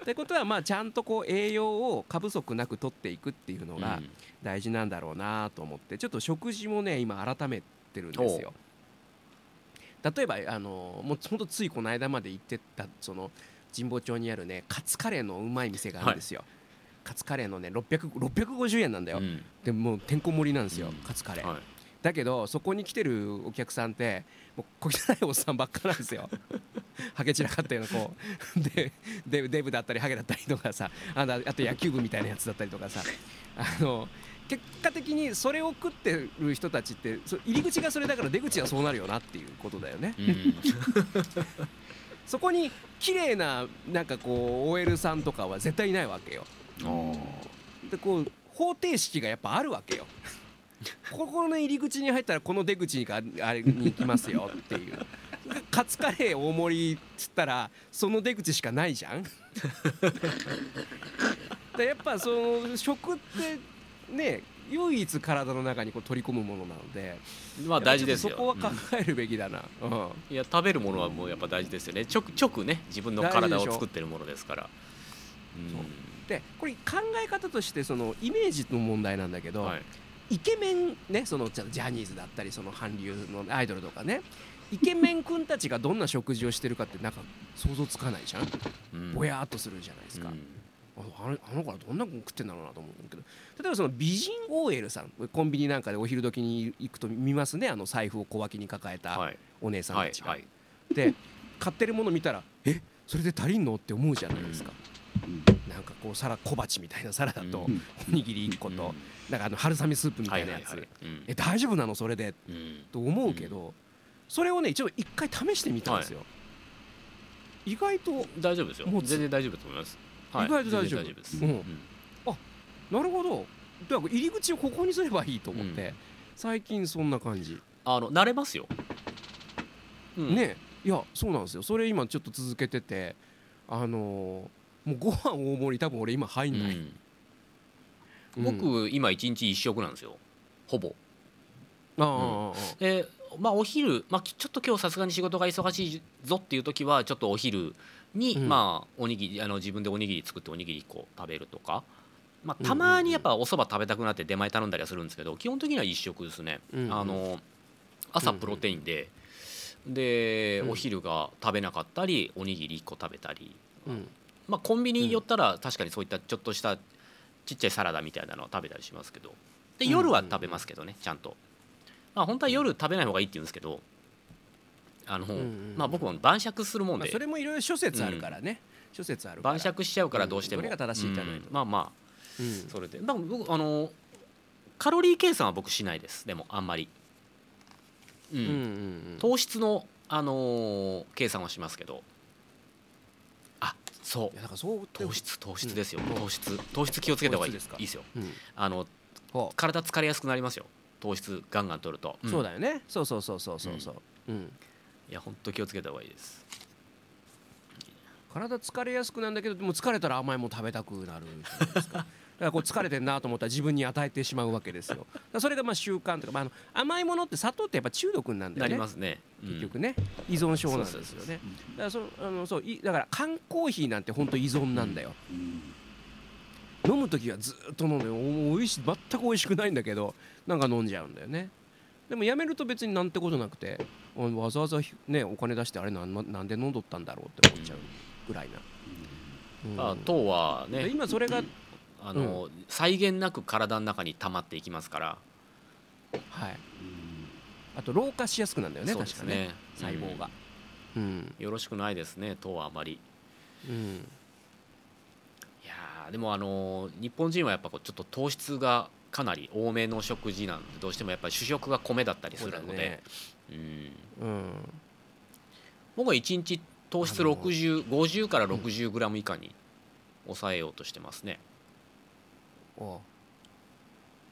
ってことはまあちゃんとこう栄養を過不足なく取っていくっていうのがうん大事なんだろうなと思ってちょっと食事もね今改めてるんですよ。例えばあのもうほんとついこの間まで行ってたその神保町にあるねカツカレーのうまい店があるんですよ。カツカレーのね600 650円なんだよ。うんでもうてんこ盛りなんですよ、うんカツカレー。はいだけどそこに来てるお客さんってもう小汚いおっさんばっかなんですよ。ハゲ散らかったようなこうでデブデブだったりハゲだったりとかさあのあと野球部みたいなやつだったりとかさあの結果的にそれを食ってる人たちってそ入り口がそれだから出口はそうなるよなっていうことだよね。うん そこに綺麗ななんかこう OL さんとかは絶対いないわけよ。でこう方程式がやっぱあるわけよ。ここの入り口に入ったらこの出口があれに行きますよっていう。カツカレー大盛りっつったらその出口しかないじゃん。でやっぱその食ってね唯一体の中にこう取り込むものなのでまあ大事ですよ。そこは考えるべきだな。うん。いや食べるものはもうやっぱ大事ですよね。直直ね自分の体を作ってるものですから。うん。でこれ考え方としてそのイメージの問題なんだけど、はいイケメンねそのジャニーズだったりその韓流のアイドルとかね。イケメン君たちがどんな食事をしてるかってなんか想像つかないじゃん。うん。ぼやーっとするじゃないですか、うん。あのあの子はどんなの食ってんだろうなと思うんだけど。例えばその美人 OL さんコンビニなんかでお昼時に行くと見ますね。あの財布を小脇に抱えたはい。お姉さんたちが、はいはい。で買ってるもの見たらえそれで足りんの？って思うじゃないですか、うん。なんかこう皿小鉢みたいな皿だと、うん。おにぎり1個と、なんかあの春雨スープみたいなやつ、え大丈夫なのそれで？うん。と思うけど、それをね一応一回試してみたんですよ、意外と大丈夫ですよ。もうつ全然大丈夫だと思います。はい。意外と大丈夫。です。うん。うん。なるほど。だから入り口をここにすればいいと思って、うん。最近そんな感じ、あの慣れますよ、うん、ね。いやそうなんですよ。それ今ちょっと続けててあのーもうご飯大盛り多分俺今入んない、うんうん僕今一日一食なんですよ。ほぼ。あでまあお昼、まあ、ちょっと今日さすがに仕事が忙しいぞっていう時はちょっとお昼に、うん。まあおにぎりあの自分でおにぎり作っておにぎり1個食べるとか、まあ、うんたまにやっぱお蕎麦食べたくなって出前頼んだりはするんですけど基本的には一食ですね、うんうん。あの朝プロテインで、でうんお昼が食べなかったりおにぎり1個食べたり、うん。まあ、コンビニ寄ったら確かにそういったちょっとしたちっちゃいサラダみたいなのを食べたりしますけど。でうん夜は食べますけどねちゃんと、まあ、本当は夜食べない方がいいって言うんですけどあの、んうんまあ、僕も晩酌するもんまあ、でそれもいろいろ諸説あるからね、諸説ある晩酌しちゃうからどうしても、うん。どれが正しいじゃないのうん。まあまうん。あそれで。だから僕あのカロリー計算は僕しないです。でもあんまり、うん。うんうんうん。糖質の、あのー計算はしますけどあそう。いやだからそう糖質糖質ですよ、うん。糖質。糖質気をつけた方がいい。ですか？いいですようん。あのほ体疲れやすくなりますよ。糖質ガンガン取ると、うそうだよね。そうそうそうそうそうそう、うん、いや本当気をつけた方がいいです。体疲れやすくなんだけどでも疲れたら甘いもの食べたくなるじゃないですか らこう疲れてんなと思ったら自分に与えてしまうわけですよ。それがまあ習慣とか、まあ、あの甘いものって砂糖ってやっぱ中毒になるんだなよね。りますね、うん結局ね。依存症なんですよね。だからそあのそういだから缶コーヒーなんて本当依存なんだよ、うん。飲む時はずっと飲んでおおいしい全く美味しくないんだけどなんか飲んじゃうんだよね。でもやめると別になんてことなくておわざわざねお金出してあれなんなんで飲んどったんだろうって思っちゃうぐらいな、うん。あ糖はでね今それがあの、際限なく体の中に溜まっていきますから。はい。あと老化しやすくなんだよねそうで確かね。細胞が。うん、うん。よろしくないですね糖はあまり。うん。いやーでもあのー日本人はやっぱこうちょっと糖質がかなり多めの食事なんでどうしてもやっぱり主食が米だったりするので、ね。うん。うん。僕は1日糖質あの6050から60グラム以下に抑えようとしてますね、おう。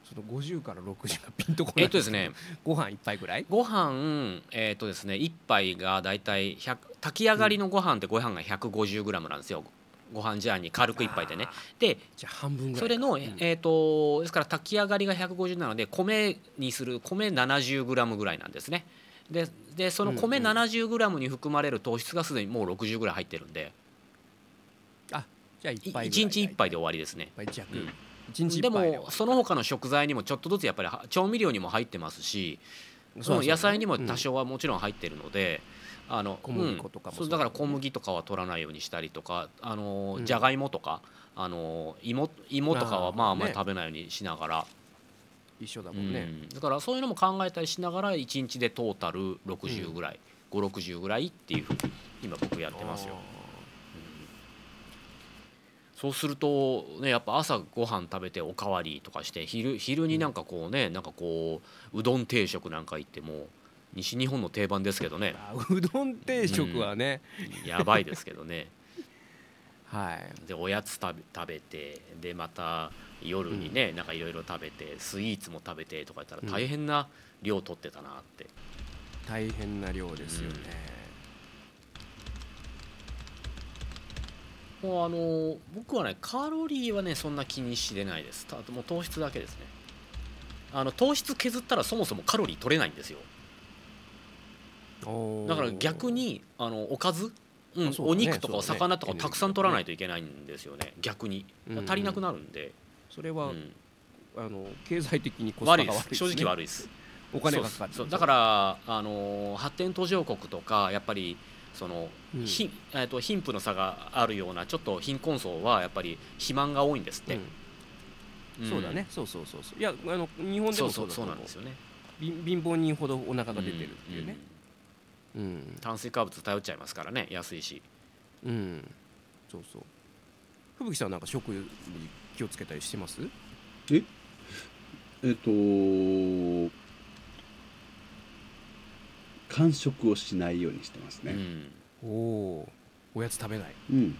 その50から60がピンとこない。えっとですね。ご飯一杯ぐらい？ご飯えっとですね1杯がだいたい100炊き上がりのご飯ってご飯が 150g なんですよ。ご飯ジャーに軽く1杯でね。あでじゃあ半分ぐらいそれの、うん。えー、とですから炊き上がりが150なので米にする米 70g ぐらいなんですね。ででその米うんうん。70g に含まれる糖質がすでにもう60ぐらい入ってるんで。じゃあ一1杯ぐらい。日1杯で終わりですね。うんでもその他の食材にもちょっとずつやっぱりは調味料にも入ってますしその野菜にも多少はもちろん入ってるので、あの小麦粉とかもうんそうだから小麦とかは取らないようにしたりとかあのうん。じゃがいもとかあの芋芋とかはまああんまりね食べないようにしながら、一緒だうもんね、ん。だからそういうのも考えたりしながら1日でトータル60ぐらい、560ぐらいっていうふうに今僕やってますよ。そうするとねやっぱ朝ご飯食べておかわりとかして昼昼になんかこうねなんかこううどん定食なんか行っても西日本の定番ですけどね。あうどん定食はね、やばいですけどね。はい。でおやつ食べ食べてでまた夜にね、なんかいろいろ食べてスイーツも食べてとか言ったら大変な量取ってたなって、大変な量ですよね、もうあの僕はねカロリーはねそんな気にしてないです。たもう糖質だけですね。あの糖質削ったらそもそもカロリー取れないんですよ。だから逆にあのおかず、うんね。肉とかお魚とかをたくさん取らないといけないんですよね。逆に。うん。足りなくなるんで、それは、うん。あの経済的にコスパ悪いでが悪いですす、正ね、直悪いです。お金がかかだからあの発展途上国とかやっぱりその、うん。ひえっと貧富の差があるようなちょっと貧困層はやっぱり肥満が多いんですって、うん。んそうだね。そうそうそうそう。いやあの日本でそうそうそうもそうなんですよね。貧貧乏人ほどお腹が出てるっていうね。うんうん炭水化物頼っちゃいますからね安いし。うん、そうそう。吹雪さんなんか食に気をつけたりしてます？え？えっと完食をしないようにしてますね。うん。おおおやつ食べない。うん、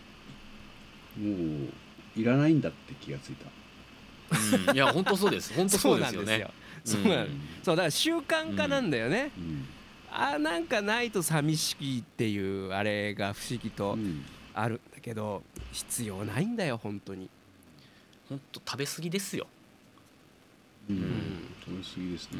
もういらないんだって気がついた。うん。いや本当そうです。本当そうですよね。そうなんですよ。そうだから習慣化なんだよね、うん。あなんかないと寂しいっていうあれが不思議とうん。あるんだけど必要ないんだよ本当に。本当食べ過ぎですよ、うん。ん。食べ過ぎですね、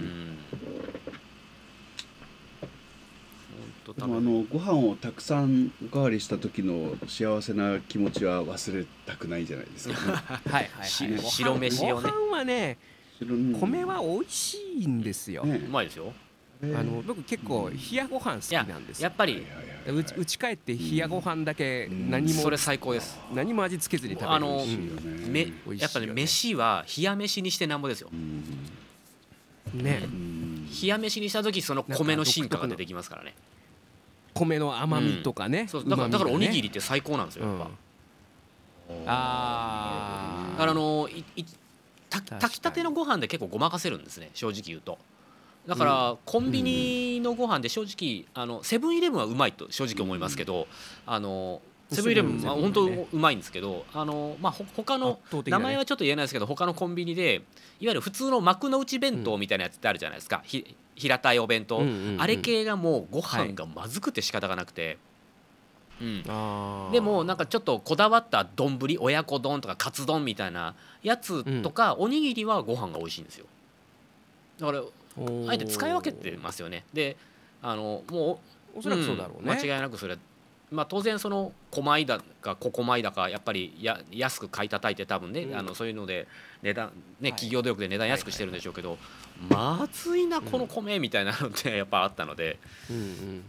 でもあのご飯をたくさんおかわりした時の幸せな気持ちは忘れたくないじゃないですか、ね はいはいはい。白飯をね。ご飯はねうん。米は美味しいんですよ、ねうまいですよ。あの僕結構冷やご飯好きなんですよ。やっぱり。うちうち帰って冷やご飯だけ何もそれ最高です。何も味付けずに食べる。あの美味しいようんね。めやっぱね飯は冷や飯にしてなんぼですよ。うん。ねうん冷や飯にした時その米の進化が出てきますからね。米の甘みとかね、そう。だからだからおにぎりりって最高なんですよ。やっぱ、あだからあのいい炊きたてのご飯で結構ごまかせるんですね正直言うと。だからコンビニのご飯で正直あのセブンイレブンはうまいと正直思いますけどあのセブンイレブンは本当うまいんですけどあのまあほ他の名前はちょっと言えないですけど他のコンビニでいわゆる普通の幕の内弁当みたいなやつってあるじゃないですか、ひ平たいお弁当、あれ系がもうご飯がまずくて仕方がなくて、うん、でもなんかちょっとこだわった丼親子丼とかカツ丼みたいなやつとか、おにぎりはご飯が美味しいんですよ。だからあえて使い分けてますよね。であのもうおそらくそうだろうね、ん間違いなくそれまあ当然その狛江だか小狛江だかやっぱりや安く買い叩いて多分ね、うん。あのそういうので値段ねはい。企業努力で値段安くしてるんでしょうけど、まずいなこの米みたいなのってやっぱあったので、うんうん。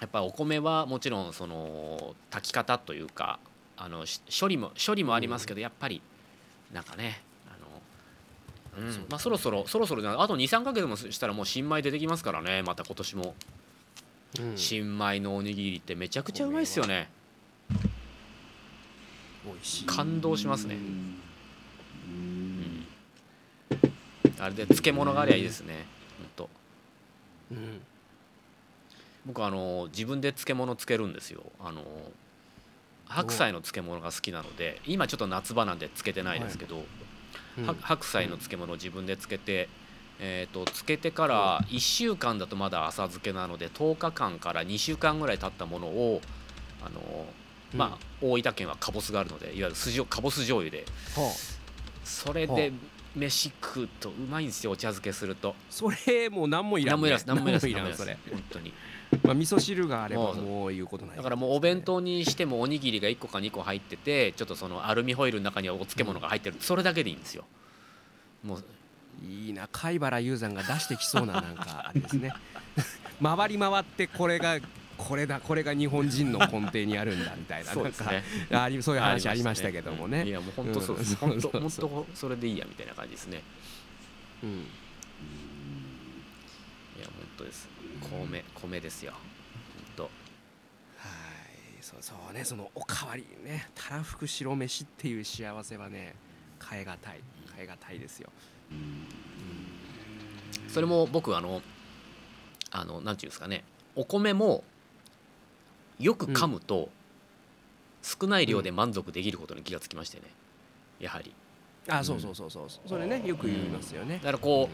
やっぱお米はもちろんその炊き方というかあのし処理も処理もありますけど、やっぱりなんかねあの、うん。まあ、そろそろそろそろあと23か月もしたらもう新米出てきますからねまた今年も、うん。新米のおにぎりってめちゃくちゃうまいですよね。美味しい。感動しますね。うん。あれで漬物がありゃいいですね。ほんと。うん。僕あの自分で漬物つけるんですよ。あの白菜の漬物が好きなので今ちょっと夏場なんで漬けてないですけど、うん。は白菜の漬物を自分で漬けて、えー、と漬けてから1週間だとまだ浅漬けなので10日間から2週間ぐらい経ったものをあのまあ、大分県はかぼすがあるのでいわゆる酢塩かぼす醤油で。はあ。それで飯食うとうまいんですよお茶漬けすると。それもう何もいらん、ね、何もいらず何もいらんそれ、本当に。まあ、味噌汁があればもうもうことないだからもうお弁当にしてもおにぎりが1個か2個入っててちょっとそのアルミホイルの中にはお漬物が入ってる、それだけでいいんですよ。もういいな。貝原雄山が出してきそうななんかあれですね。回り回ってこれがこれだこれが日本人の根底にあるんだみたいなそうですね。ありそういう話ありましたけどもね。いやもう本当そうです、うん。本当本当それでいいやみたいな感じですね。うん。いや本当です。米米ですよ。本はい。そうそうね。そのおかわりね。たらふく白飯っていう幸せはね変えがたい。変えがたいですよ。当それも僕あのあのなんていうんですかね。お米もよく噛むと少ない量で満足できることに気がつきましてね。やはり。あそうそうそうそうそれねよく言いますよね。だからこ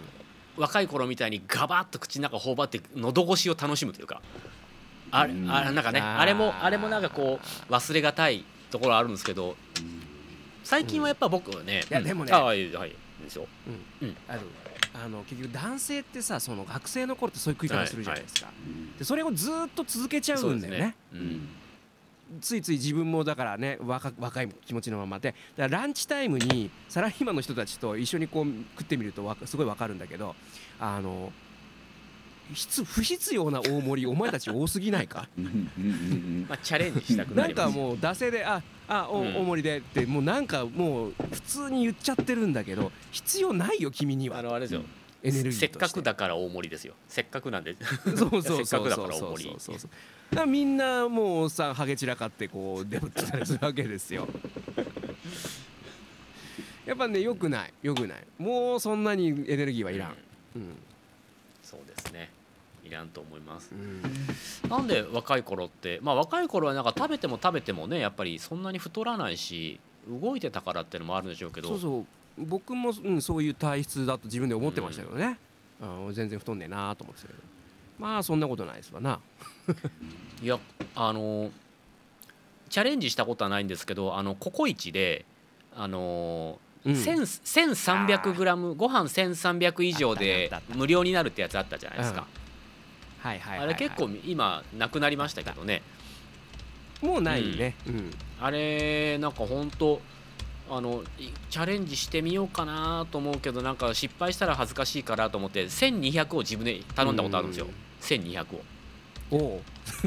う若い頃みたいにガバッと口の中頬張って喉越しを楽しむというか。あれうん。あれなんかねあれもあれもなんかこう忘れがたいところあるんですけど最近はやっぱ僕はね、いやでもねあはいはいですよあるあの結局男性ってさその学生の頃ってそういう食い方するじゃないですか、でそれをずっと続けちゃうんだよね。うん。ついつい自分もだからね若若い気持ちのままで。だからランチタイムにサラリーマンの人たちと一緒にこう食ってみるとすごいわかるんだけどあの必不必要な大盛りお前たち多すぎないか？まあ、チャレンジしたくななんります。かもう惰性でああお,、うん。大盛りでってもうなんかもう普通に言っちゃってるんだけど必要ないよ君には。あのあれですよ。エネルギーせっかくだから大盛りですよ。せっかくなんで。そうそうそうせっかくだそうそうから大盛り。そうそうだからみんなもうさハゲ散らかってこうデブってたりするわけですよ。やっぱねよくないよくない。もうそんなにエネルギーはいらん。うん、いらんと思います。うん。なんで若い頃ってまあ若い頃はなんか食べても食べてもねやっぱりそんなに太らないし動いてたからっていうのもあるんでしょうけど。そうそう。僕も、うん、そういう体質だと自分で思ってましたけどね、うん、全然太んねえなと思ってたけど。まあそんなことないですわな。いやあのチャレンジしたことはないんですけどあのココイチであのうん。1000 1300グラムご飯1300以上で無料になるってやつあったじゃないですか、はいはいあれ結構今なくなりましたけどね。もうないね、うん。あれなんか本当あのいチャレンジしてみようかなと思うけどなんか失敗したら恥ずかしいからと思って1200を自分で頼んだことあるんですよ。うん。1200を。おお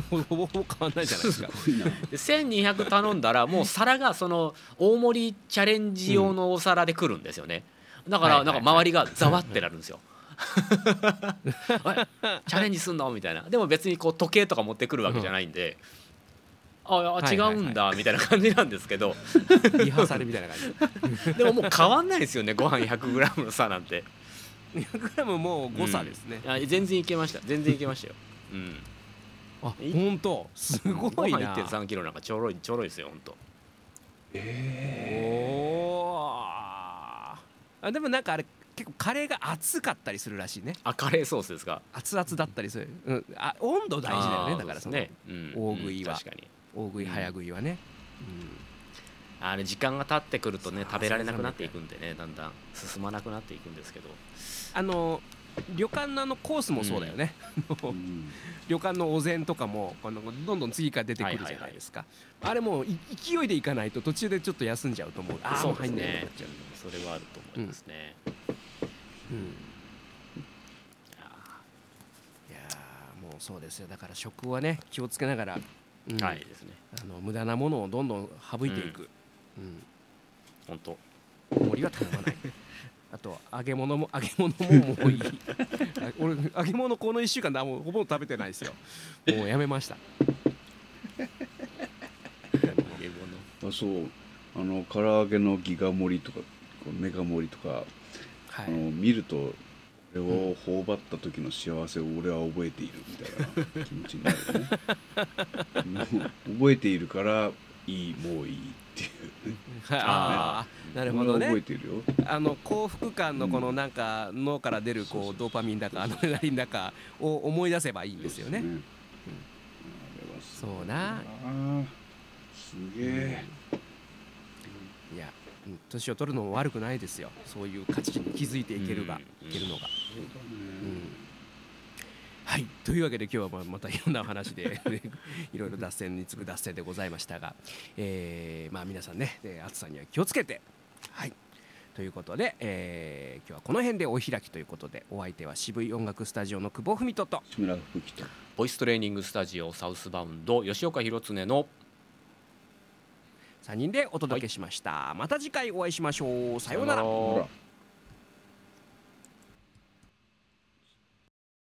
ほぼほぼ変わんないじゃないですか。ごいなで1200頼んだらもう皿がその大盛りチャレンジ用のお皿で来るんですよね。だからなんか周りがざわってなるんですよ チャレンジすんの？みたいな。でも別にこう時計とか持ってくるわけじゃないんで、ああ違うんだみたいな感じなんですけど。リハーサルみたいな感じ。でももう変わんないですよねご飯 100g の差なんて。200g もう誤差ですね、あ全然いけました。全然いけましたよ。うん。あ本当？すごいな。ご飯1 3キロなんかちょろいちょろいですよ本当。おー。あでもなんかあれ結構カレーが熱かったりするらしいね。あカレーソースですか？熱々だったりする、うん、あ温度大事だよねだからそのね、うん大食いは。うん確かに。大食い早食いはね、あれ時間が経ってくるとね食べられなくなっていくんでねだんだん。進まなくなっていくんですけど。あの旅館のあのコースもそうだよね、うん。旅館のお膳とかもこのどんどん次から出てくるじゃないですか、あれもうい勢いでいかないと途中でちょっと休んじゃうと思う。ああそう入んないねなっちゃう、それはあると思いますね、うん、いいやもうそうですよ。だから食はね気をつけながら、うん。ーはいですね。あの無駄なものをどんどん省いていく、うん。本当。大盛りは頼まない。あと揚げ物も揚げ物ももうい。い あ俺揚げ物この1週間だもうほぼ食べてないですよ。もうやめました。揚げ物。あそう。あの唐揚げのギガ盛りとかメガ盛りとか、はあの見るとこれを頬張った時の幸せを俺は覚えてい。るみたいな気持ちになるよねもう覚えているからいいもういいっていうねああなるほど俺は覚えね。ているよあの幸福感のこのなんか脳から出るこうドーパミンだかアドレナリンだかを思い出せばいいんですよね。あれはすごいそうな。すげえ。いや。うん年を取るのも悪くないですよ。そういう価値に気づいていけるが、うんいけるのが、はい。というわけで今日はまたいろんなお話で いろいろ脱線に次ぐ脱線でございましたが、えーまあ皆さんねえー暑さには気をつけて。はい。ということで、えー今日はこの辺でお開きということでお相手は渋い音楽スタジオの久保文人と。志村吹雪とボイストレーニングスタジオサウスバウンド吉岡弘恒の3人でお届けしました、また次回お会いしましょう。さようなら。さようならほら。